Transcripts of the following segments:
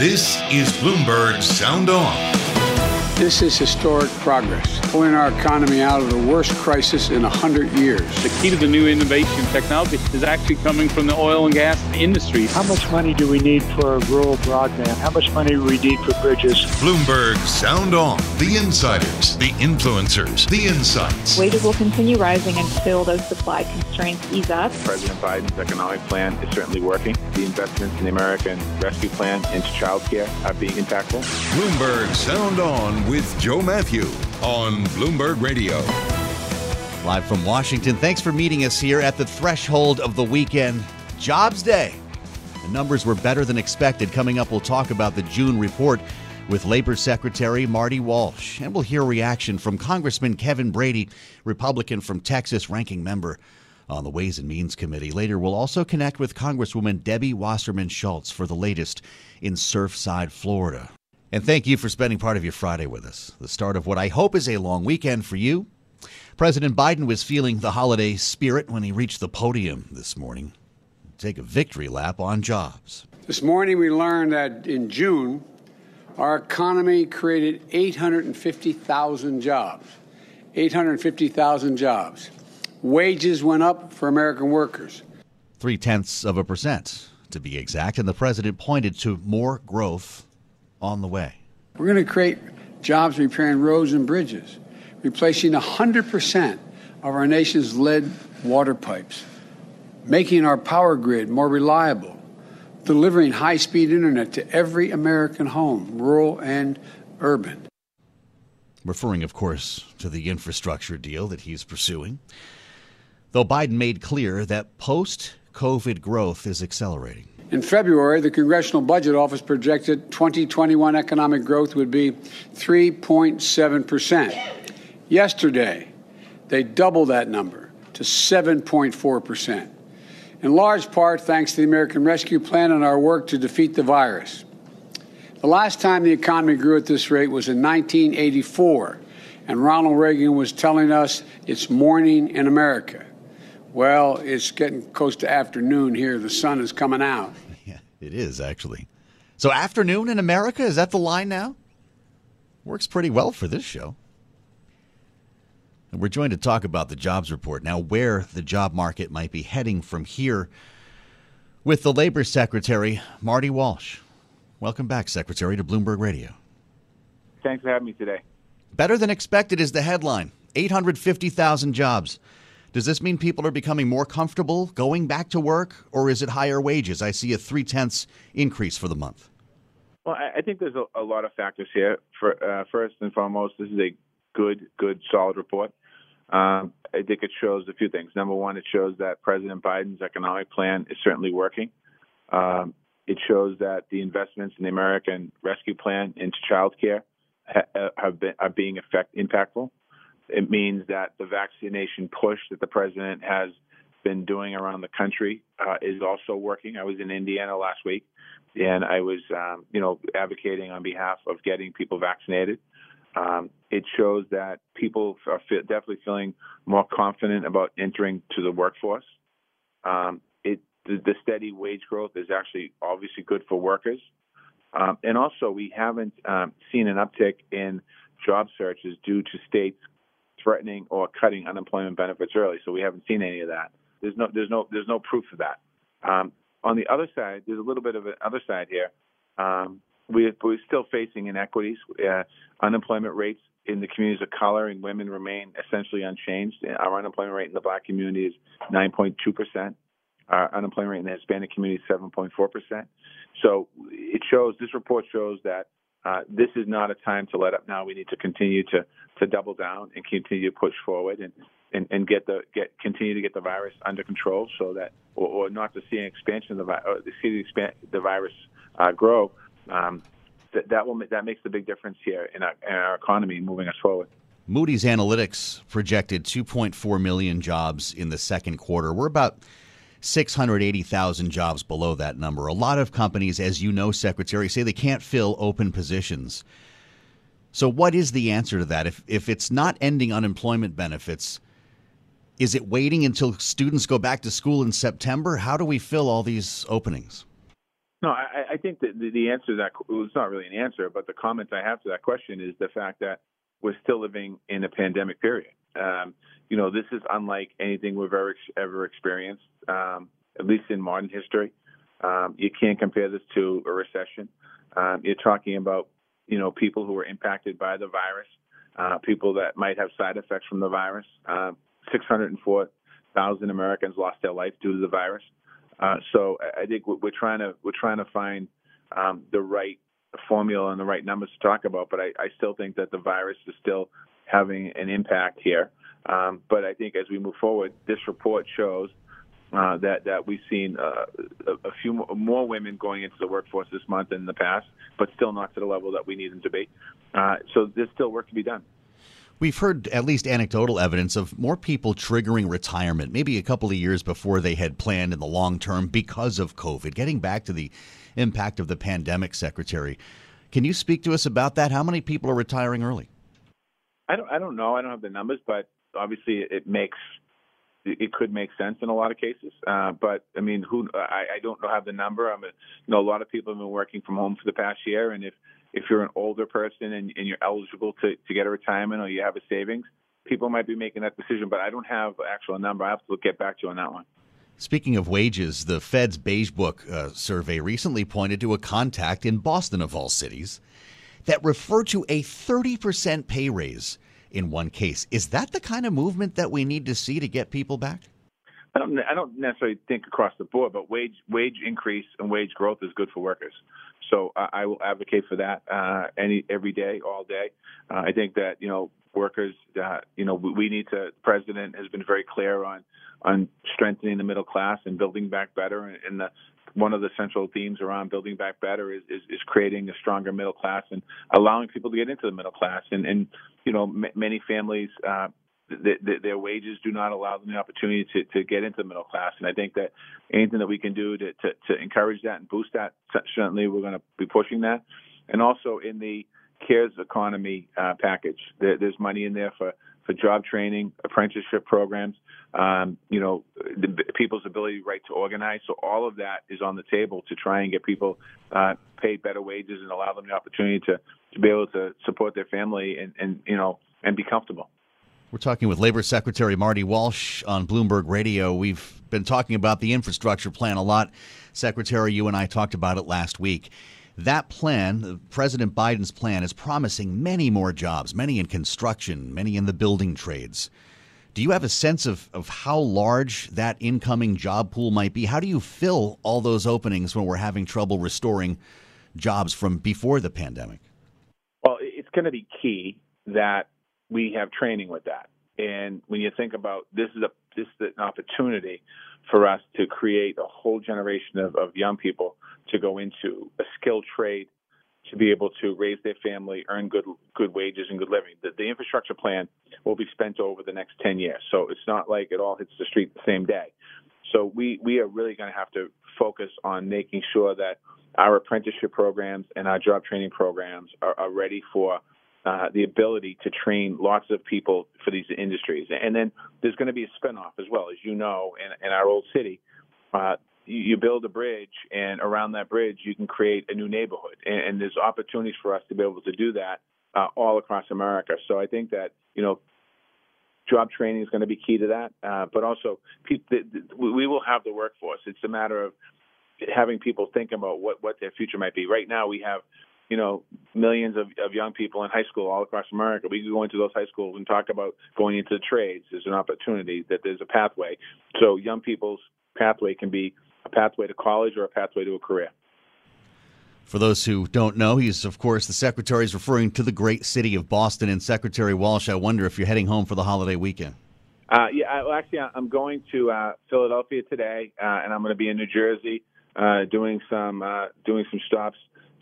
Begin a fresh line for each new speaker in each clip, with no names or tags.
this is Bloomberg Sound On.
This is historic progress, pulling our economy out of the worst crisis in 100 years.
The key to the new innovation technology is actually coming from the oil and gas industry.
How much money do we need for rural broadband? How much money do we need for bridges?
Bloomberg Sound On. The insiders, the influencers, the insights.
Wages will continue rising until those supply constraints ease up.
President Biden's economic plan is certainly working. The investments in the American Rescue Plan into childcare are being impactful.
Bloomberg Sound On with Joe Matthew on Bloomberg Radio.
Live from Washington, thanks for meeting us here at the threshold of the weekend. Jobs Day. The numbers were better than expected. Coming up, we'll talk about the June report with Labor Secretary Marty Walsh. And we'll hear reaction from Congressman Kevin Brady, Republican from Texas, ranking member on the Ways and Means Committee. Later, we'll also connect with Congresswoman Debbie Wasserman Schultz for the latest in Surfside, Florida. And thank you for spending part of your Friday with us. The start of what I hope is a long weekend for you. President Biden was feeling the holiday spirit when he reached the podium this morning. Take a victory lap on jobs.
This morning we learned that in June, our economy created 850,000 jobs. 850,000 jobs. Wages went up for American workers.
Three tenths of a percent, to be exact, and the president pointed to more growth on the way.
We're going to create jobs repairing roads and bridges, replacing 100% of our nation's lead water pipes, making our power grid more reliable, delivering high speed internet to every American home, rural and urban.
Referring, of course, to the infrastructure deal that he's pursuing. Though Biden made clear that post COVID growth is accelerating.
In February, the Congressional Budget Office projected 2021 economic growth would be 3.7%. Yesterday, they doubled that number to 7.4%, in large part thanks to the American Rescue Plan and our work to defeat the virus. The last time the economy grew at this rate was in 1984, and Ronald Reagan was telling us it's morning in America. Well, it's getting close to afternoon here. The sun is coming out.
Yeah, it is actually. So, afternoon in America, is that the line now? Works pretty well for this show. And we're joined to talk about the jobs report now, where the job market might be heading from here with the Labor Secretary, Marty Walsh. Welcome back, Secretary, to Bloomberg Radio.
Thanks for having me today.
Better than expected is the headline 850,000 jobs. Does this mean people are becoming more comfortable going back to work, or is it higher wages? I see a three tenths increase for the month.
Well, I think there's a, a lot of factors here. For, uh, first and foremost, this is a good, good, solid report. Um, I think it shows a few things. Number one, it shows that President Biden's economic plan is certainly working. Um, it shows that the investments in the American Rescue Plan into childcare ha- have been are being effect, impactful. It means that the vaccination push that the president has been doing around the country uh, is also working. I was in Indiana last week, and I was, um, you know, advocating on behalf of getting people vaccinated. Um, it shows that people are fe- definitely feeling more confident about entering to the workforce. Um, it the, the, steady wage growth is actually obviously good for workers, um, and also we haven't um, seen an uptick in job searches due to states threatening or cutting unemployment benefits early. So we haven't seen any of that. There's no there's no there's no proof of that. Um, on the other side, there's a little bit of an other side here. Um, we, we're still facing inequities. Uh, unemployment rates in the communities of color and women remain essentially unchanged. Our unemployment rate in the black community is 9.2 percent. Our unemployment rate in the Hispanic community is 7.4 percent. So it shows. This report shows that uh, this is not a time to let up now. We need to continue to to double down and continue to push forward and and, and get the get continue to get the virus under control so that or, or not to see an expansion of the virus, see the, the virus uh, grow. Um, that that will that makes the big difference here in our, in our economy moving us forward.
Moody's Analytics projected 2.4 million jobs in the second quarter. We're about 680,000 jobs below that number. A lot of companies, as you know, Secretary, say they can't fill open positions. So, what is the answer to that? If, if it's not ending unemployment benefits, is it waiting until students go back to school in September? How do we fill all these openings?
No, I, I think that the, answer to that well, it's not really an answer, but the comment I have to that question is the fact that we're still living in a pandemic period. Um, you know, this is unlike anything we've ever ever experienced, um, at least in modern history. Um, you can't compare this to a recession. Um, you're talking about, you know, people who were impacted by the virus, uh, people that might have side effects from the virus. Uh, 604,000 Americans lost their life due to the virus. Uh, so I think we're trying to we're trying to find um, the right formula and the right numbers to talk about. But I, I still think that the virus is still having an impact here. Um, but I think as we move forward, this report shows uh, that that we've seen uh, a, a, few more, more, women going into the workforce this month than in the past, but still not to the level that we need them to be. Uh, so there's still work to be done.
We've heard at least anecdotal evidence of more people triggering retirement, maybe a couple of years before they had planned in the long term because of COVID. Getting back to the impact of the pandemic, Secretary, can you speak to us about that? How many people are retiring early?
I don't. I don't know. I don't have the numbers, but obviously it makes it could make sense in a lot of cases. Uh, but I mean, who I, I don't have the number. I'm a, you know a lot of people have been working from home for the past year, and if if you're an older person and, and you're eligible to to get a retirement or you have a savings, people might be making that decision. But I don't have actual number. I have to get back to you on that one.
Speaking of wages, the Fed's Beige Book uh, survey recently pointed to a contact in Boston, of all cities, that referred to a 30% pay raise in one case. Is that the kind of movement that we need to see to get people back?
I don't, I don't necessarily think across the board, but wage wage increase and wage growth is good for workers. So I will advocate for that uh, any every day, all day. Uh, I think that you know workers, uh, you know, we, we need to. The president has been very clear on on strengthening the middle class and building back better, and, and the one of the central themes around building back better is, is, is creating a stronger middle class and allowing people to get into the middle class. And, and you know, m- many families, uh, th- th- their wages do not allow them the opportunity to, to get into the middle class. And I think that anything that we can do to, to, to encourage that and boost that, certainly we're going to be pushing that. And also in the CARES economy uh, package, there, there's money in there for for job training, apprenticeship programs, um, you know, the, people's ability right to organize. So all of that is on the table to try and get people uh, paid better wages and allow them the opportunity to, to be able to support their family and, and you know and be comfortable.
We're talking with Labor Secretary Marty Walsh on Bloomberg Radio. We've been talking about the infrastructure plan a lot. Secretary, you and I talked about it last week. That plan, President Biden's plan, is promising many more jobs, many in construction, many in the building trades. Do you have a sense of, of how large that incoming job pool might be? How do you fill all those openings when we're having trouble restoring jobs from before the pandemic?
Well, it's going to be key that we have training with that. And when you think about this is a this is an opportunity for us to create a whole generation of, of young people to go into a skilled trade to be able to raise their family, earn good good wages and good living. The, the, infrastructure plan will be spent over the next 10 years, so it's not like it all hits the street the same day. So we we are really going to have to focus on making sure that our apprenticeship programs and our job training programs are, are ready for uh, the ability to train lots of people for these industries. And then there's going to be a spinoff as well, as you know, in, in our old city. Uh, you build a bridge, and around that bridge, you can create a new neighborhood. And, and there's opportunities for us to be able to do that uh, all across America. So I think that you know, job training is going to be key to that. Uh, but also, pe- the, the, we will have the workforce. It's a matter of having people think about what what their future might be. Right now, we have you know millions of, of young people in high school all across America. We could go into those high schools and talk about going into the trades. There's an opportunity that there's a pathway. So young people's pathway can be a pathway to college or a pathway to a career.
For those who don't know, he's, of course, the secretary is referring to the great city of Boston. And Secretary Walsh, I wonder if you're heading home for the holiday weekend.
Uh, yeah, I, well, actually, I'm going to uh, Philadelphia today, uh, and I'm going to be in New Jersey uh, doing some uh, doing some stops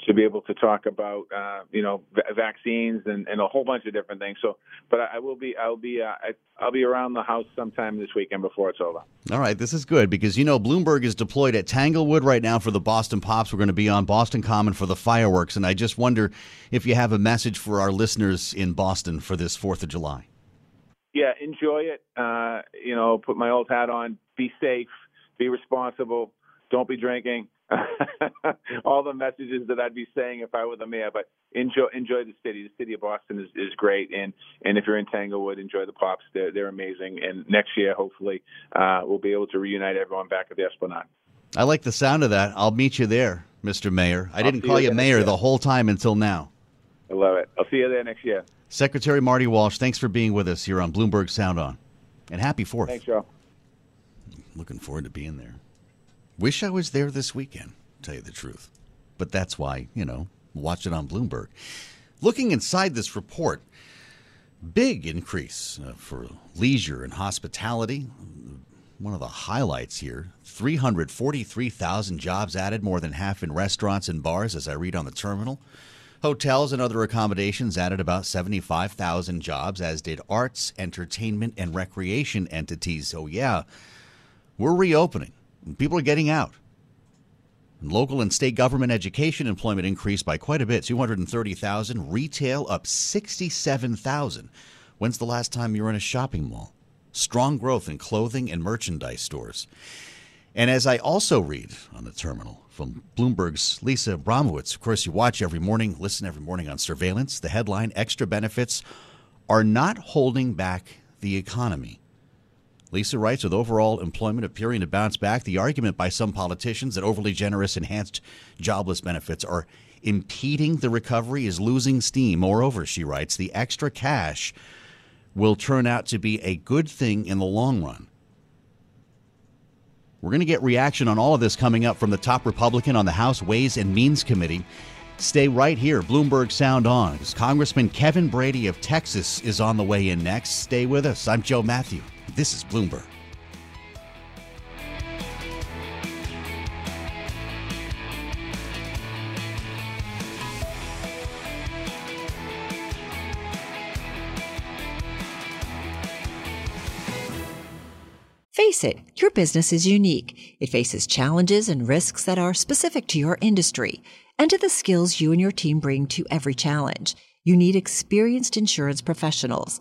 to be able to talk about uh, you know v- vaccines and, and, a whole bunch of different things. So, but I, I will be I'll be uh, I, will be around the house sometime this weekend before it's over.
All right, this is good because you know Bloomberg is deployed at Tanglewood right now for the Boston Pops. We're going to be on Boston Common for the fireworks, and I just wonder if you have a message for our listeners in Boston for this Fourth of July.
Yeah, enjoy it. Uh, you know, put my old hat on. Be safe. Be responsible. Don't be drinking all the messages that I'd be saying if I were the mayor. But enjoy enjoy the city. The city of Boston is, is great, and and if you're in Tanglewood, enjoy the Pops. They're they're amazing. And next year, hopefully, uh, we'll be able to reunite everyone back at the Esplanade.
I like the sound of that. I'll meet you there, Mr. Mayor. I I'll didn't call you, you mayor the whole time until now.
I love it. I'll see you there next year.
Secretary Marty Walsh, thanks for being with us here on Bloomberg Sound On. And happy Fourth.
Thanks, Joe.
Looking forward to being there. Wish I was there this weekend, tell you the truth. But that's why, you know, watch it on Bloomberg. Looking inside this report, big increase uh, for leisure and hospitality. One of the highlights here 343,000 jobs added, more than half in restaurants and bars, as I read on the terminal. Hotels and other accommodations added about 75,000 jobs, as did arts, entertainment, and recreation entities. So, yeah, we're reopening. People are getting out. Local and state government education employment increased by quite a bit 230,000. Retail up 67,000. When's the last time you were in a shopping mall? Strong growth in clothing and merchandise stores. And as I also read on the terminal from Bloomberg's Lisa Abramowicz, of course, you watch every morning, listen every morning on surveillance. The headline Extra benefits are not holding back the economy. Lisa writes with overall employment appearing to bounce back, the argument by some politicians that overly generous enhanced jobless benefits are impeding the recovery is losing steam. Moreover, she writes, the extra cash will turn out to be a good thing in the long run. We're going to get reaction on all of this coming up from the top Republican on the House Ways and Means Committee. Stay right here, Bloomberg Sound On, Congressman Kevin Brady of Texas is on the way in next. Stay with us. I'm Joe Matthew. This is Bloomberg.
Face it, your business is unique. It faces challenges and risks that are specific to your industry and to the skills you and your team bring to every challenge. You need experienced insurance professionals.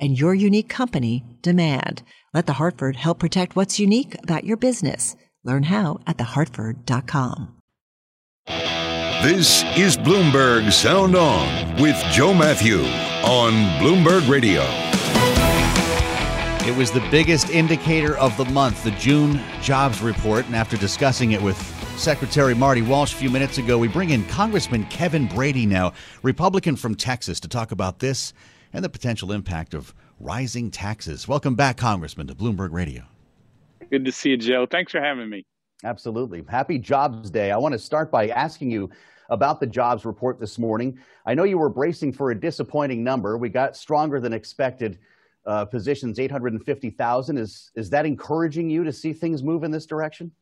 and your unique company demand. Let the Hartford help protect what's unique about your business. Learn how at thehartford.com.
This is Bloomberg Sound On with Joe Matthew on Bloomberg Radio.
It was the biggest indicator of the month, the June jobs report. And after discussing it with Secretary Marty Walsh a few minutes ago, we bring in Congressman Kevin Brady now, Republican from Texas, to talk about this and the potential impact of rising taxes. Welcome back, Congressman, to Bloomberg Radio.
Good to see you, Joe. Thanks for having me.
Absolutely. Happy Jobs Day. I want to start by asking you about the jobs report this morning. I know you were bracing for a disappointing number. We got stronger than expected uh, positions, 850,000. Is, is that encouraging you to see things move in this direction?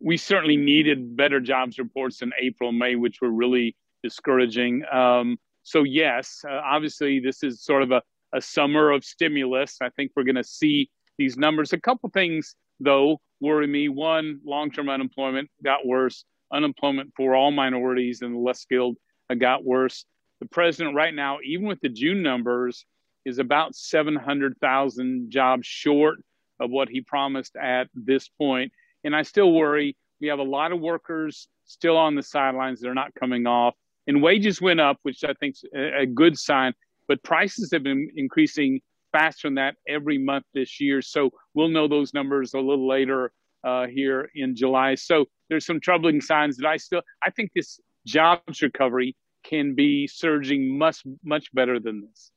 We certainly needed better jobs reports in April, May, which were really discouraging. Um, so, yes, uh, obviously, this is sort of a a summer of stimulus. I think we're going to see these numbers. A couple things, though, worry me. One, long term unemployment got worse. Unemployment for all minorities and the less skilled got worse. the president right now, even with the June numbers, is about 700,000 jobs short of what he promised at this point. And I still worry we have a lot of workers still on the sidelines. They're not coming off. And wages went up, which I think is a good sign, but prices have been increasing faster than that every month this year. So we'll know those numbers a little later uh, here in July. So there's some troubling signs that I still I think this jobs recovery can be surging much much better than this.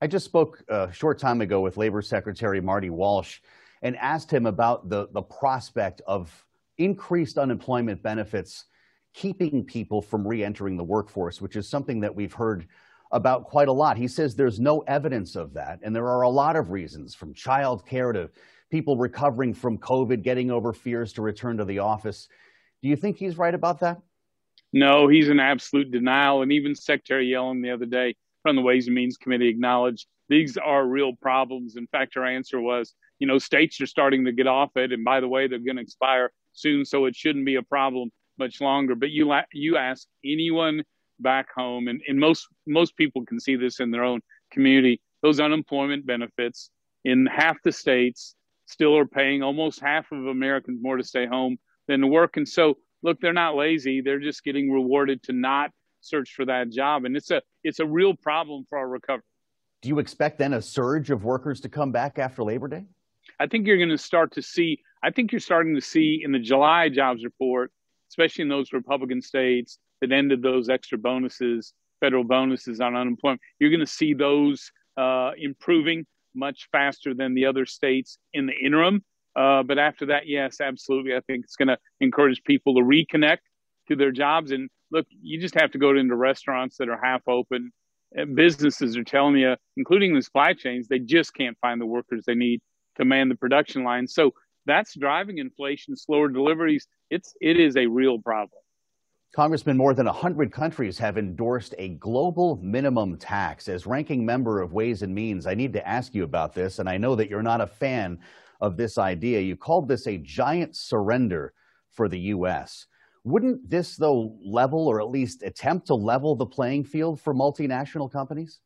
I just spoke a short time ago with Labor Secretary Marty Walsh and asked him about the, the prospect of increased unemployment benefits keeping people from reentering the workforce, which is something that we've heard about quite a lot. He says there's no evidence of that, and there are a lot of reasons from child care to people recovering from COVID, getting over fears to return to the office. Do you think he's right about that?
No, he's in absolute denial. And even Secretary Yellen the other day from the Ways and Means Committee acknowledged these are real problems. In fact, her answer was, you know, states are starting to get off it, and by the way, they're going to expire soon, so it shouldn't be a problem much longer. But you la- you ask anyone back home, and, and most most people can see this in their own community. Those unemployment benefits in half the states still are paying almost half of Americans more to stay home than to work. And so, look, they're not lazy; they're just getting rewarded to not search for that job, and it's a it's a real problem for our recovery.
Do you expect then a surge of workers to come back after Labor Day?
I think you're going to start to see. I think you're starting to see in the July jobs report, especially in those Republican states that ended those extra bonuses, federal bonuses on unemployment. You're going to see those uh, improving much faster than the other states in the interim. Uh, but after that, yes, absolutely. I think it's going to encourage people to reconnect to their jobs. And look, you just have to go into restaurants that are half open. Businesses are telling you, including the supply chains, they just can't find the workers they need to man the production line. So that's driving inflation, slower deliveries. It's it is a real problem.
Congressman, more than 100 countries have endorsed a global minimum tax. As ranking member of Ways and Means, I need to ask you about this, and I know that you're not a fan of this idea. You called this a giant surrender for the U.S. Wouldn't this, though, level or at least attempt to level the playing field for multinational companies?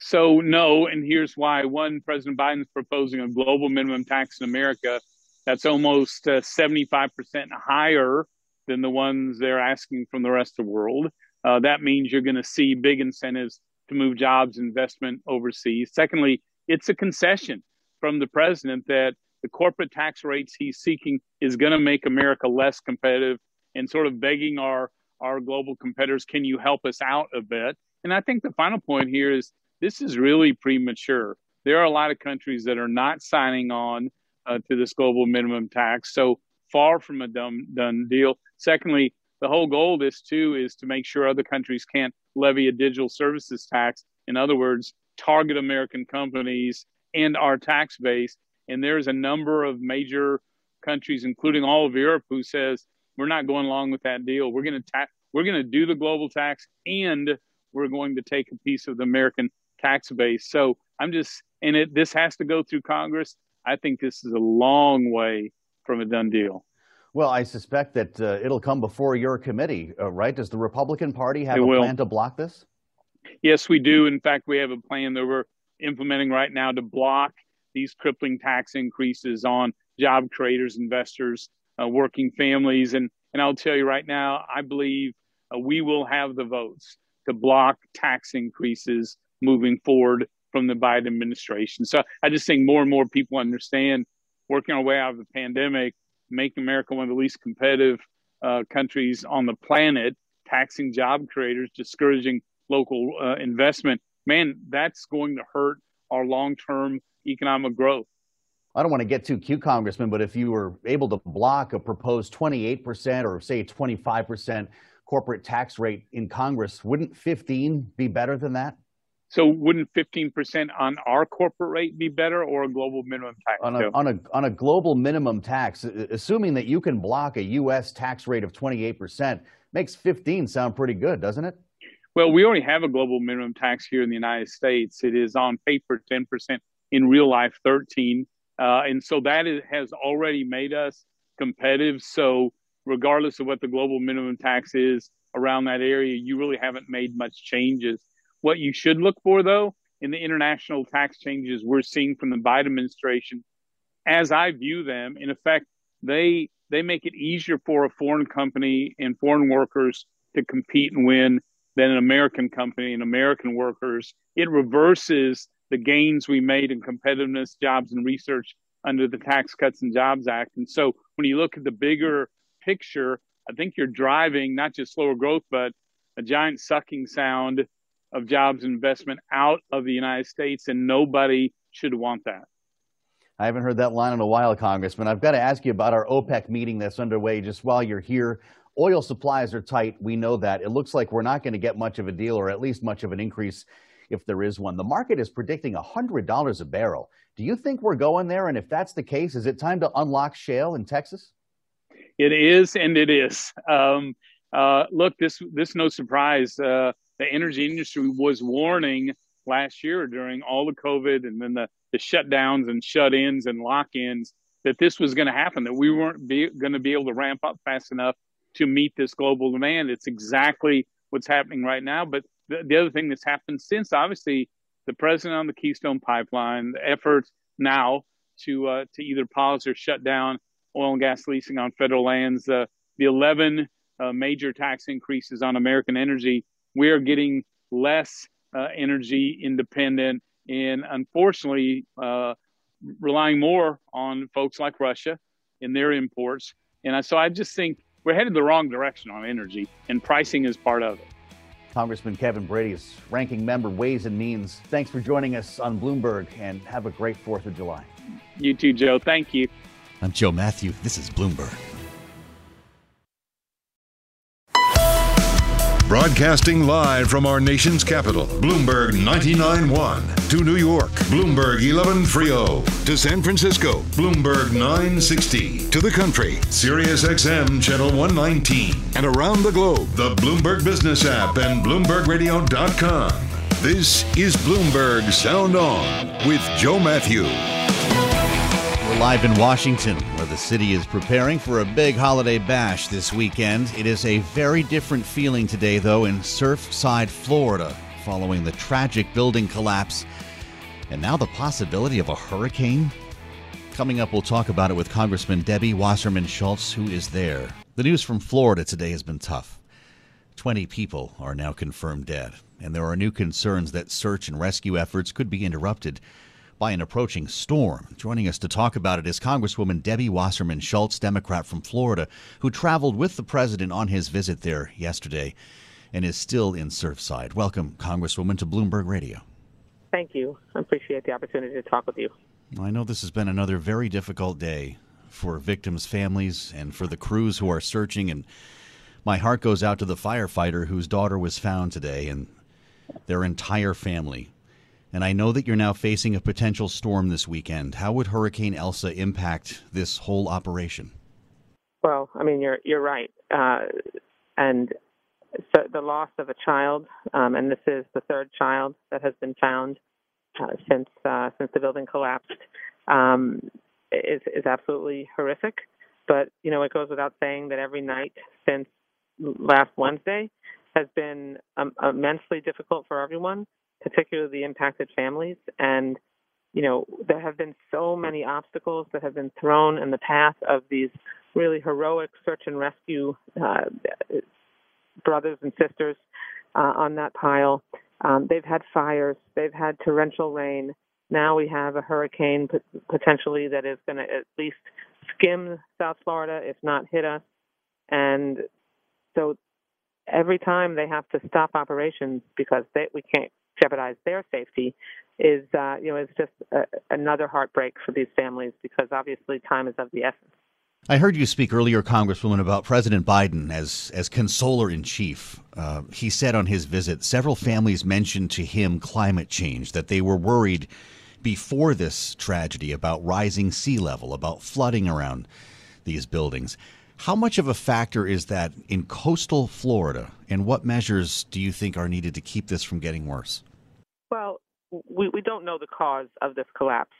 So, no, and here's why. One, President Biden's proposing a global minimum tax in America that's almost uh, 75% higher than the ones they're asking from the rest of the world. Uh, that means you're going to see big incentives to move jobs, investment overseas. Secondly, it's a concession from the president that the corporate tax rates he's seeking is going to make America less competitive and sort of begging our, our global competitors, can you help us out a bit? And I think the final point here is this is really premature. There are a lot of countries that are not signing on uh, to this global minimum tax. So far from a done, done deal. Secondly, the whole goal of this too is to make sure other countries can't levy a digital services tax. In other words, target American companies and our tax base. And there's a number of major countries, including all of Europe, who says we're not going along with that deal. We're going to ta- we're going to do the global tax, and we're going to take a piece of the American tax base. So I'm just, and it this has to go through Congress. I think this is a long way from a done deal.
Well, I suspect that uh, it'll come before your committee, uh, right? Does the Republican Party have it a will. plan to block this?
Yes, we do. In fact, we have a plan that we're implementing right now to block these crippling tax increases on job creators, investors, uh, working families. And, and I'll tell you right now, I believe uh, we will have the votes to block tax increases moving forward from the Biden administration. So I just think more and more people understand working our way out of the pandemic, making America one of the least competitive uh, countries on the planet, taxing job creators, discouraging local uh, investment. Man, that's going to hurt our long term economic growth.
I don't want to get too cute, Congressman, but if you were able to block a proposed 28% or say 25% corporate tax rate in Congress, wouldn't 15 be better than that?
So wouldn't 15% on our corporate rate be better or a global minimum tax?
On a, on a, on a global minimum tax, assuming that you can block a U.S. tax rate of 28%, makes 15 sound pretty good, doesn't it?
Well, we already have a global minimum tax here in the United States. It is on paper 10%, in real life 13. Uh, and so that is, has already made us competitive. So regardless of what the global minimum tax is, around that area, you really haven't made much changes. What you should look for, though, in the international tax changes we're seeing from the Biden administration, as I view them, in effect, they they make it easier for a foreign company and foreign workers to compete and win than an American company and American workers. It reverses the gains we made in competitiveness, jobs, and research under the Tax Cuts and Jobs Act. And so when you look at the bigger picture, I think you're driving not just slower growth, but a giant sucking sound of jobs and investment out of the United States, and nobody should want that.
I haven't heard that line in a while, Congressman. I've got to ask you about our OPEC meeting that's underway just while you're here. Oil supplies are tight. We know that. It looks like we're not going to get much of a deal or at least much of an increase if there is one. The market is predicting $100 a barrel. Do you think we're going there? And if that's the case, is it time to unlock shale in Texas?
It is, and it is. Um, uh, look, this this no surprise. Uh, the energy industry was warning last year during all the COVID and then the, the shutdowns and shut-ins and lock-ins that this was going to happen. That we weren't going to be able to ramp up fast enough to meet this global demand. It's exactly what's happening right now. But the, the other thing that's happened since, obviously, the president on the Keystone Pipeline, the efforts now to uh, to either pause or shut down oil and gas leasing on federal lands, uh, the 11 uh, major tax increases on American energy, we are getting less uh, energy independent and unfortunately uh, relying more on folks like Russia in their imports. And so I just think we're headed the wrong direction on energy, and pricing is part of it.
Congressman Kevin Brady is ranking member Ways and Means. Thanks for joining us on Bloomberg and have a great 4th of July.
You too, Joe. Thank you.
I'm Joe Matthew. This is Bloomberg.
Broadcasting live from our nation's capital, Bloomberg 99.1. To New York, Bloomberg 11.30. To San Francisco, Bloomberg 960. To the country, Sirius XM Channel 119. And around the globe, the Bloomberg Business app and BloombergRadio.com. This is Bloomberg Sound On with Joe Matthew.
We're live in Washington, where the city is preparing for a big holiday bash this weekend. It is a very different feeling today, though, in Surfside, Florida, following the tragic building collapse and now the possibility of a hurricane. Coming up, we'll talk about it with Congressman Debbie Wasserman Schultz, who is there. The news from Florida today has been tough. 20 people are now confirmed dead, and there are new concerns that search and rescue efforts could be interrupted by an approaching storm. Joining us to talk about it is Congresswoman Debbie Wasserman Schultz, Democrat from Florida, who traveled with the president on his visit there yesterday and is still in Surfside. Welcome, Congresswoman, to Bloomberg Radio.
Thank you. I appreciate the opportunity to talk with you.
I know this has been another very difficult day for victims' families and for the crews who are searching. And my heart goes out to the firefighter whose daughter was found today and their entire family. And I know that you're now facing a potential storm this weekend. How would Hurricane Elsa impact this whole operation?
Well, I mean, you're you're right, uh, and so the loss of a child, um, and this is the third child that has been found uh, since uh, since the building collapsed, um, is is absolutely horrific. But you know, it goes without saying that every night since last Wednesday has been um, immensely difficult for everyone particularly the impacted families. And, you know, there have been so many obstacles that have been thrown in the path of these really heroic search and rescue uh, brothers and sisters uh, on that pile. Um, they've had fires, they've had torrential rain. Now we have a hurricane potentially that is going to at least skim South Florida, if not hit us. And so every time they have to stop operations because they, we can't jeopardize their safety is uh, you know is just a, another heartbreak for these families because obviously time is of the essence.
I heard you speak earlier, Congresswoman, about President Biden as as consoler in chief. Uh, he said on his visit, several families mentioned to him climate change that they were worried before this tragedy about rising sea level, about flooding around these buildings. How much of a factor is that in coastal Florida, and what measures do you think are needed to keep this from getting worse?
Well, we, we don't know the cause of this collapse.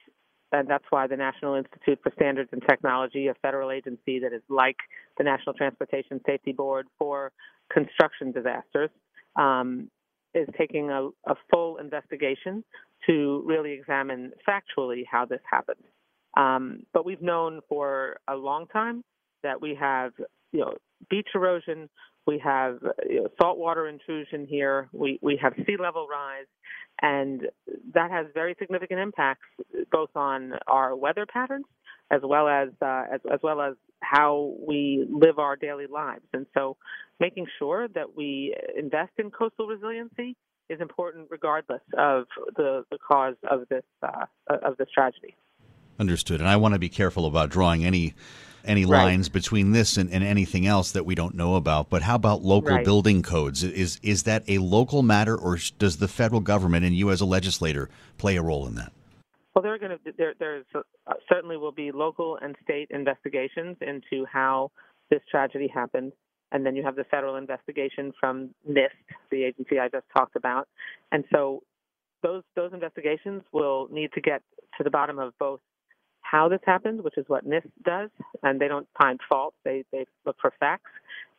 and that's why the National Institute for Standards and Technology, a federal agency that is like the National Transportation Safety Board for construction disasters, um, is taking a, a, full investigation to really examine factually how this happened. Um, but we've known for a long time that we have, you know, beach erosion, we have saltwater intrusion here, we, we have sea level rise, and that has very significant impacts both on our weather patterns as well as, uh, as, as well as how we live our daily lives. And so, making sure that we invest in coastal resiliency is important, regardless of the, the cause of this uh, of this tragedy.
Understood. And I want to be careful about drawing any any right. lines between this and, and, anything else that we don't know about. But how about local right. building codes? Is is that a local matter, or does the federal government and you as a legislator play a role in that?
Well, there are going to there there's uh, certainly will be local and state investigations into how this tragedy happened, and then you have the federal investigation from NIST, the agency I just talked about, and so those those investigations will need to get to the bottom of both how this happens, which is what NIST does, and they don't find fault. They they look for facts,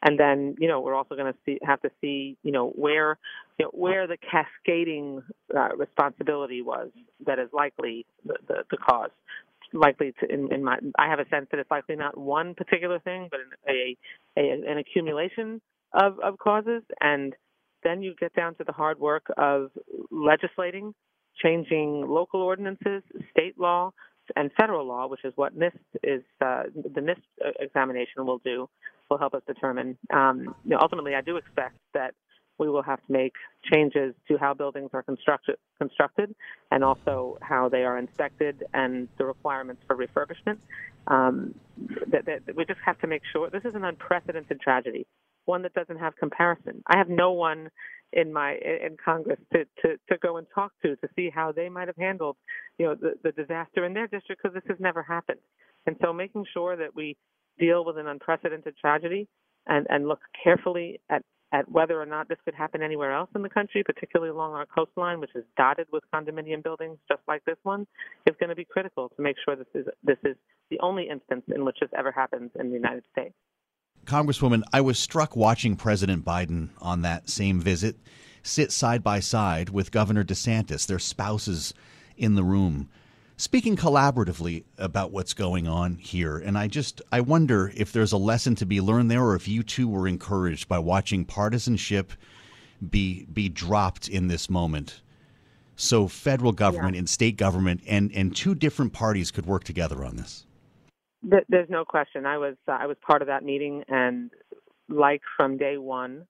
and then you know we're also going to see have to see you know where you know, where the cascading uh, responsibility was that is likely the, the, the cause. Likely to in, in my I have a sense that it's likely not one particular thing, but a, a an accumulation of of causes, and then you get down to the hard work of legislating, changing local ordinances, state law, and federal law, which is what NIST is uh, the NIST examination will do, will help us determine. Um, you know, ultimately, I do expect that we will have to make changes to how buildings are constructed, constructed and also how they are inspected and the requirements for refurbishment. Um, that, that we just have to make sure this is an unprecedented tragedy, one that doesn't have comparison. I have no one in my in Congress to, to, to go and talk to to see how they might have handled you know the, the disaster in their district because this has never happened. And so making sure that we deal with an unprecedented tragedy and, and look carefully at, at whether or not this could happen anywhere else in the country, particularly along our coastline, which is dotted with condominium buildings just like this one, is going to be critical to make sure this is this is the only instance in which this ever happens in the United States.
Congresswoman, I was struck watching President Biden on that same visit sit side by side with Governor DeSantis, their spouses in the room, speaking collaboratively about what's going on here. And I just I wonder if there's a lesson to be learned there or if you too were encouraged by watching partisanship be be dropped in this moment. So federal government yeah. and state government and, and two different parties could work together on this.
There's no question. I was uh, I was part of that meeting, and like from day one,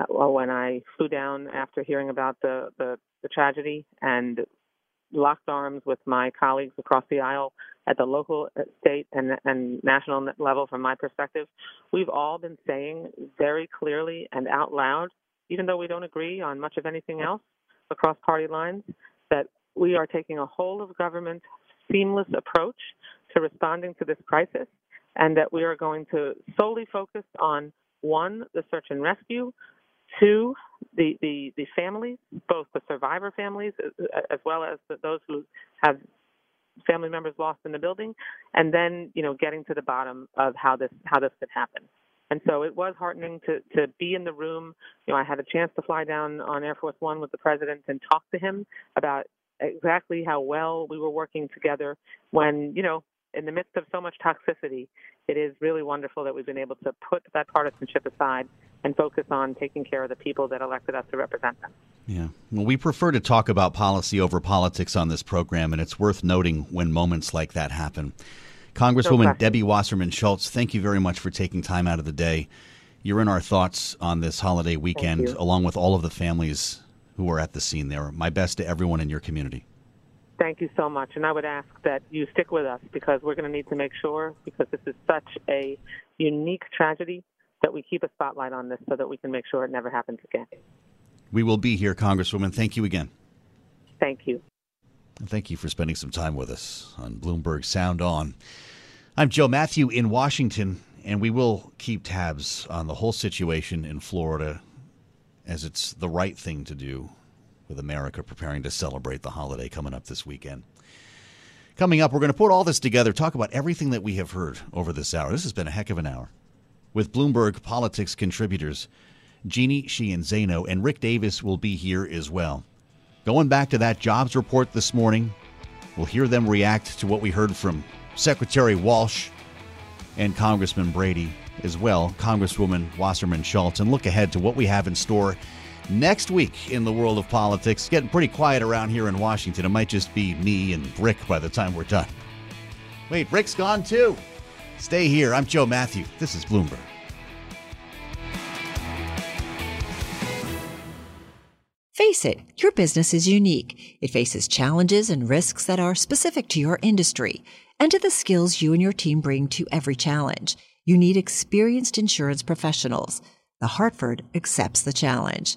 uh, when I flew down after hearing about the, the the tragedy and locked arms with my colleagues across the aisle at the local, uh, state, and and national level. From my perspective, we've all been saying very clearly and out loud, even though we don't agree on much of anything else across party lines, that we are taking a whole of government seamless approach to responding to this crisis, and that we are going to solely focus on one, the search and rescue, two, the, the, the families, both the survivor families uh, uh, as well as those who have family members lost in the building, and then you know getting to the bottom of how this how this could happen. And so it was heartening to to be in the room. You know, I had a chance to fly down on Air Force One with the president and talk to him about exactly how well we were working together when you know in the midst of so much toxicity, it is really wonderful that we've been able to put that partisanship aside and focus on taking care of the people that elected us to represent them.
Yeah. Well, we prefer to talk about policy over politics on this program, and it's worth noting when moments like that happen. Congresswoman Debbie Wasserman Schultz, thank you very much for taking time out of the day. You're in our thoughts on this holiday weekend, along with all of the families who are at the scene there. My best to everyone in your community.
Thank you so much. And I would ask that you stick with us because we're going to need to make sure, because this is such a unique tragedy, that we keep a spotlight on this so that we can make sure it never happens again.
We will be here, Congresswoman. Thank you again.
Thank you.
thank you for spending some time with us on Bloomberg Sound On. I'm Joe Matthew in Washington, and we will keep tabs on the whole situation in Florida as it's the right thing to do with America preparing to celebrate the holiday coming up this weekend. Coming up, we're going to put all this together, talk about everything that we have heard over this hour. This has been a heck of an hour. With Bloomberg Politics contributors Jeannie Sheehan Zaino and Rick Davis will be here as well. Going back to that jobs report this morning, we'll hear them react to what we heard from Secretary Walsh and Congressman Brady as well, Congresswoman Wasserman Schultz, and look ahead to what we have in store next week in the world of politics. It's getting pretty quiet around here in Washington. It might just be me and Rick by the time we're done. Wait, Rick's gone too. Stay here. I'm Joe Matthew. This is Bloomberg.
Face it, your business is unique. It faces challenges and risks that are specific to your industry and to the skills you and your team bring to every challenge. You need experienced insurance professionals. The Hartford accepts the challenge.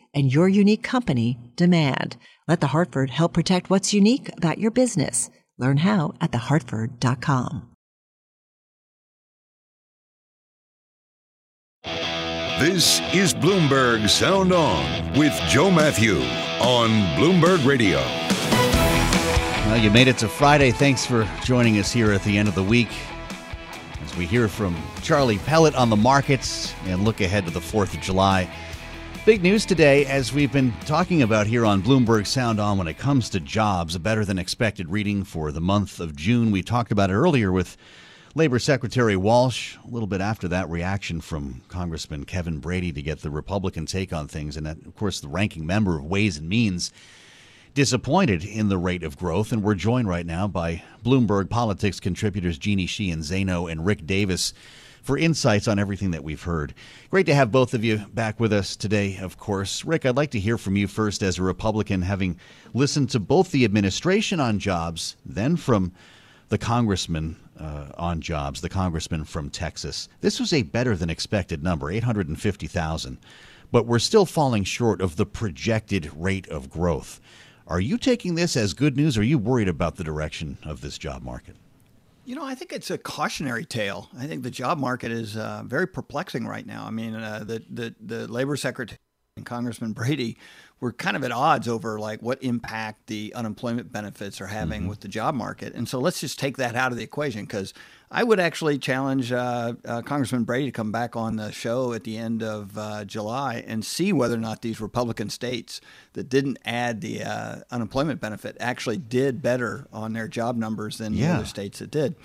and your unique company demand. Let the Hartford help protect what's unique about your business. Learn how at thehartford.com.
This is Bloomberg Sound On with Joe Matthew on Bloomberg Radio.
Well, you made it to Friday. Thanks for joining us here at the end of the week as we hear from Charlie Pellett on the markets and look ahead to the 4th of July. Big news today, as we've been talking about here on Bloomberg Sound On when it comes to jobs, a better than expected reading for the month of June. We talked about it earlier with Labor Secretary Walsh. A little bit after that, reaction from Congressman Kevin Brady to get the Republican take on things. And, that, of course, the ranking member of Ways and Means disappointed in the rate of growth. And we're joined right now by Bloomberg Politics contributors Jeannie Sheehan Zaino and Rick Davis for insights on everything that we've heard. Great to have both of you back with us today, of course. Rick, I'd like to hear from you first as a Republican, having listened to both the administration on jobs, then from the congressman uh, on jobs, the congressman from Texas. This was a better than expected number, 850,000, but we're still falling short of the projected rate of growth. Are you taking this as good news? Or are you worried about the direction of this job market?
You know, I think it's a cautionary tale. I think the job market is uh, very perplexing right now. I mean, uh, the, the the labor secretary and Congressman Brady were kind of at odds over like what impact the unemployment benefits are having mm-hmm. with the job market. And so let's just take that out of the equation because I would actually challenge uh, uh, Congressman Brady to come back on the show at the end of uh, July and see whether or not these Republican states that didn't add the uh, unemployment benefit actually did better on their job numbers than yeah. the other states that did.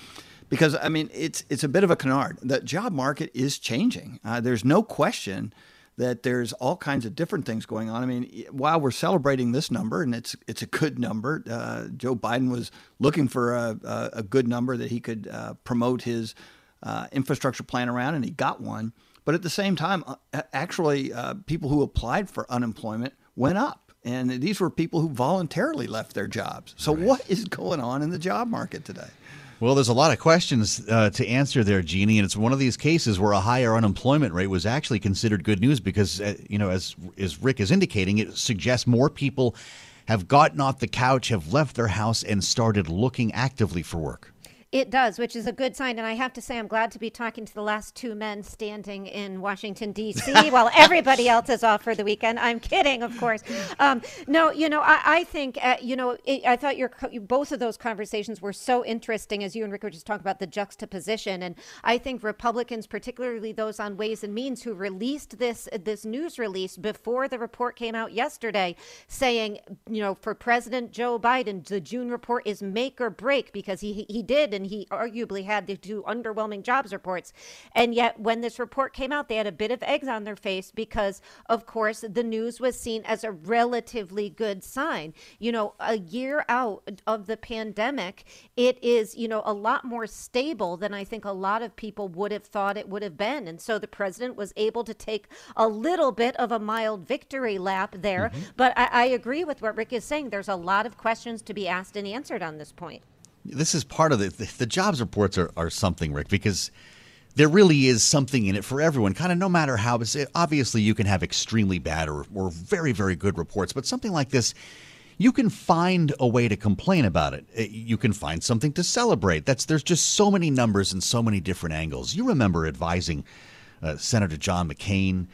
Because I mean, it's it's a bit of a canard. The job market is changing. Uh, there's no question that there's all kinds of different things going on. I mean, while we're celebrating this number, and it's it's a good number, uh, Joe Biden was looking for a, a, a good number that he could uh, promote his uh, infrastructure plan around, and he got one. But at the same time, uh, actually, uh, people who applied for unemployment went up. And these were people who voluntarily left their jobs. So, right. what is going on in the job market today?
Well, there's a lot of questions uh, to answer there, Jeannie, and it's one of these cases where a higher unemployment rate was actually considered good news because, uh, you know, as as Rick is indicating, it suggests more people have gotten off the couch, have left their house, and started looking actively for work.
It does, which is a good sign. And I have to say, I'm glad to be talking to the last two men standing in Washington, D.C., while everybody else is off for the weekend. I'm kidding, of course. Um, no, you know, I, I think, uh, you know, it, I thought your both of those conversations were so interesting as you and Rick were just talking about the juxtaposition. And I think Republicans, particularly those on Ways and Means, who released this this news release before the report came out yesterday, saying, you know, for President Joe Biden, the June report is make or break because he he did and he arguably had the two underwhelming jobs reports. And yet, when this report came out, they had a bit of eggs on their face because, of course, the news was seen as a relatively good sign. You know, a year out of the pandemic, it is, you know, a lot more stable than I think a lot of people would have thought it would have been. And so the president was able to take a little bit of a mild victory lap there. Mm-hmm. But I, I agree with what Rick is saying. There's a lot of questions to be asked and answered on this point.
This is part of the the, the jobs reports are, are something, Rick, because there really is something in it for everyone. Kind of no matter how. Obviously, you can have extremely bad or, or very very good reports, but something like this you can find a way to complain about it. Uh, you can find something to celebrate. That's there's just so many numbers and so many different angles. You remember advising uh, Senator John McCain,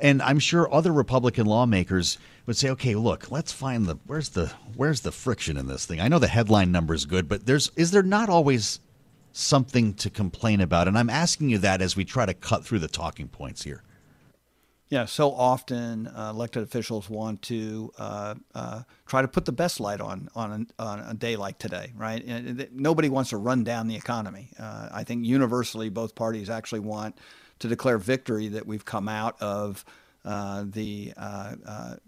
and I'm sure other Republican lawmakers would say, "Okay, look, let's find the where's the where's the friction in this thing." I know the headline number is good, but there's is there not always something to complain about? And I'm asking you that as we try to cut through the talking points here.
Yeah, so often uh, elected officials want to uh, uh, try to put the best light on on a, on a day like today, right? And nobody wants to run down the economy. Uh, I think universally, both parties actually want to declare victory that we've come out of uh, the uh,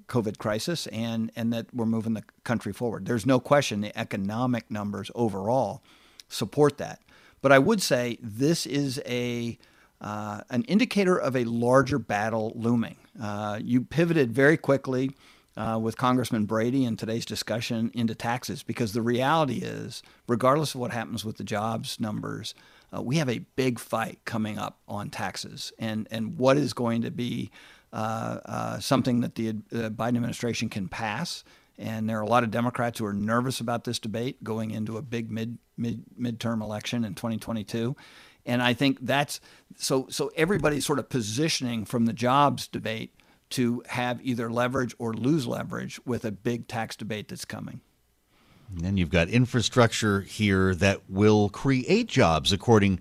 COVID crisis and and that we're moving the country forward. There's no question the economic numbers overall support that. But I would say this is a uh, an indicator of a larger battle looming. Uh, you pivoted very quickly uh, with Congressman Brady in today's discussion into taxes because the reality is, regardless of what happens with the jobs numbers, uh, we have a big fight coming up on taxes and, and what is going to be uh, uh, Uh, uh, something that the uh, Biden administration can pass. And there are a lot of Democrats who are nervous about this debate going into a big mid, mid midterm election in 2022. And I think that's so so everybody's sort of positioning from the jobs debate to have either leverage or lose leverage with a big tax debate that's coming.
And you've got infrastructure here that will create jobs, according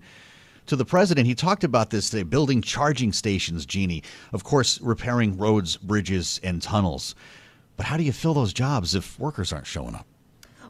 to the president. He talked about this building charging stations, Jeannie. Of course, repairing roads, bridges, and tunnels. But how do you fill those jobs if workers aren't showing up?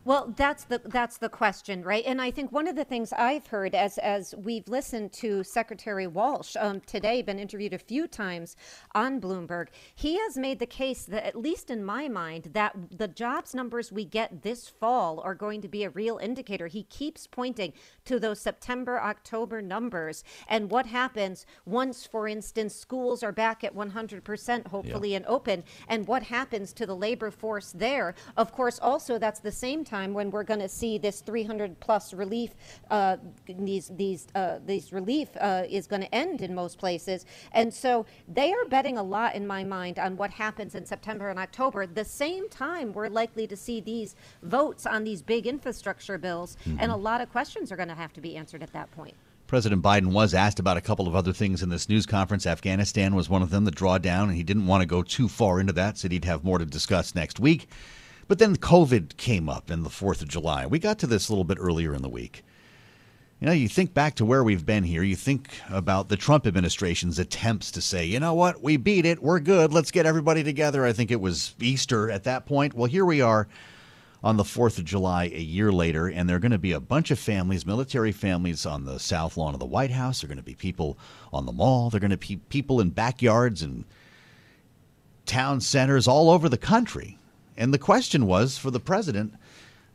Well, that's the that's the question, right? And I think one of the things I've heard as as we've listened to Secretary Walsh um, today, been interviewed a few times on Bloomberg, he has made the case that, at least in my mind, that the jobs numbers we get this fall are going to be a real indicator. He keeps pointing to those September October numbers and what happens once, for instance, schools are back at 100%, hopefully, yeah. and open, and what happens to the labor force there. Of course, also that's the same time when we're going to see this 300 plus relief, uh, these these uh, these relief uh, is going to end in most places, and so they are betting a lot in my mind on what happens in September and October. The same time we're likely to see these votes on these big infrastructure bills, mm-hmm. and a lot of questions are going to have to be answered at that point.
President Biden was asked about a couple of other things in this news conference. Afghanistan was one of them, the drawdown, and he didn't want to go too far into that, said he'd have more to discuss next week. But then COVID came up in the 4th of July. We got to this a little bit earlier in the week. You know, you think back to where we've been here, you think about the Trump administration's attempts to say, you know what, we beat it, we're good, let's get everybody together. I think it was Easter at that point. Well, here we are on the 4th of July a year later, and there are going to be a bunch of families, military families, on the south lawn of the White House. There are going to be people on the mall. There are going to be people in backyards and town centers all over the country and the question was for the president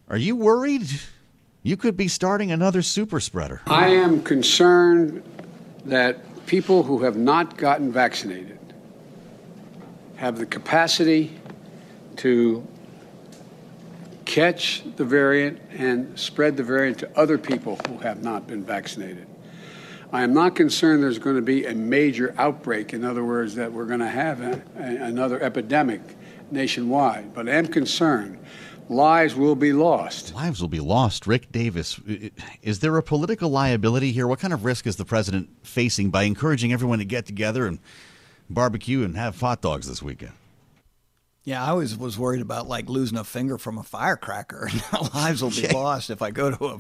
Are you worried? You could be starting another super spreader.
I am concerned that people who have not gotten vaccinated have the capacity to catch the variant and spread the variant to other people who have not been vaccinated. I am not concerned there's going to be a major outbreak. In other words, that we're going to have a, a, another epidemic nationwide. But I am concerned lives will be lost.
Lives will be lost. Rick Davis, is there a political liability here? What kind of risk is the president facing by encouraging everyone to get together and barbecue and have hot dogs this weekend?
Yeah, I always was worried about like losing a finger from a firecracker. lives will be lost if I go to a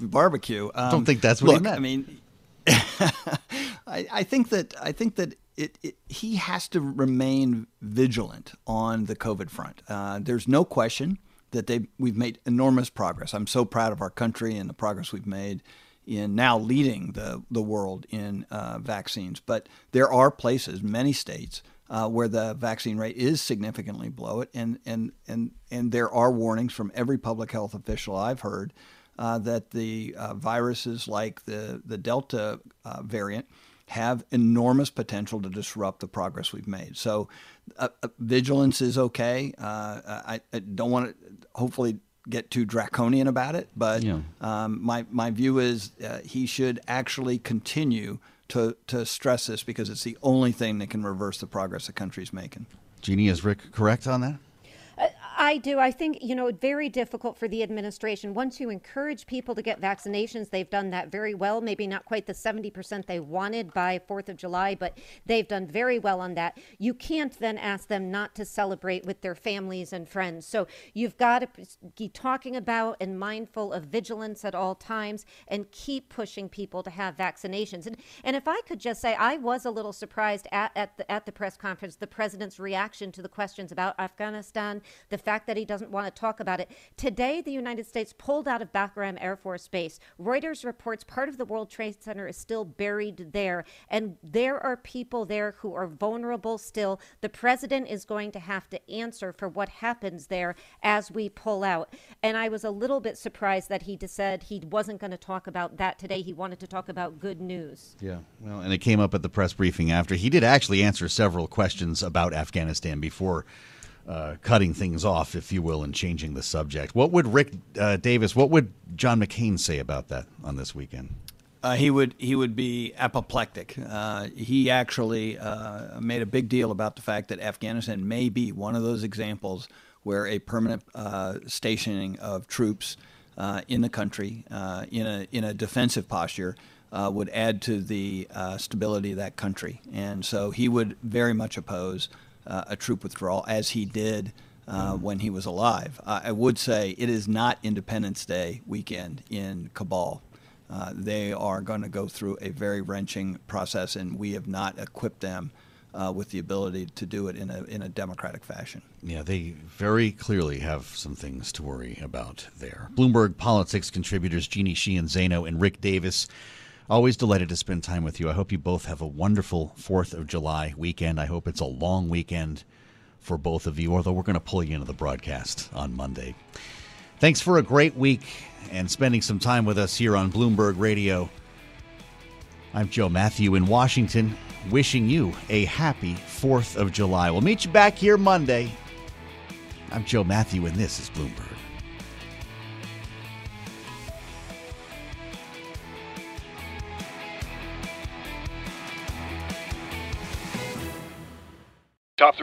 barbecue.
Um, Don't think that's what
look,
he meant.
I mean, I, I think that I think that it, it, he has to remain vigilant on the COVID front. Uh, there's no question that they we've made enormous progress. I'm so proud of our country and the progress we've made in now leading the the world in uh, vaccines. But there are places, many states, uh, where the vaccine rate is significantly below it, and and and and there are warnings from every public health official I've heard uh, that the uh, viruses like the the Delta uh, variant have enormous potential to disrupt the progress we've made. So, uh, uh vigilance is okay. Uh, I, I, don't want to hopefully get too draconian about it. But yeah. um, my my view is uh, he should actually continue to to stress this because it's the only thing that can reverse the progress the country's making.
Jeannie, is Rick correct on that?
I do. I think, you know, very difficult for the administration. Once you encourage people to get vaccinations, they've done that very well. Maybe not quite the 70% they wanted by 4th of July, but they've done very well on that. You can't then ask them not to celebrate with their families and friends. So you've got to be talking about and mindful of vigilance at all times and keep pushing people to have vaccinations. And, and if I could just say, I was a little surprised at, at, the, at the press conference, the president's reaction to the questions about Afghanistan, the fact that he doesn't want to talk about it. Today, the United States pulled out of Bagram Air Force Base. Reuters reports part of the World Trade Center is still buried there, and there are people there who are vulnerable still. The president is going to have to answer for what happens there as we pull out. And I was a little bit surprised that he said he wasn't going to talk about that today. He wanted to talk about good news.
Yeah, well, and it came up at the press briefing after. He did actually answer several questions about Afghanistan before uh, cutting things off, if you will, and changing the subject. What would Rick uh, Davis, what would John McCain say about that on this weekend?
Uh, he would he would be apoplectic. Uh, he actually uh, made a big deal about the fact that Afghanistan may be one of those examples where a permanent stationing of troops in the country in a in a defensive posture would add to the stability of that country, and so he would very much oppose uh, a troop withdrawal as he did uh, when he was alive. I would say it is not Independence Day weekend in Kabul. Uh, they are going to go through a very wrenching process, and we have not equipped them uh, with the ability to do it in a in a democratic fashion.
Yeah, they very clearly have some things to worry about there. Bloomberg politics contributors Jeannie Sheehan Zaino and Rick Davis. Always delighted to spend time with you. I hope you both have a wonderful 4th of July weekend. I hope it's a long weekend for both of you, although we're going to pull you into the broadcast on Monday. Thanks for a great week and spending some time with us here on Bloomberg Radio. I'm Joe Matthew in Washington, wishing you a happy 4th of July. We'll meet you back here Monday. I'm Joe Matthew, and this is Bloomberg.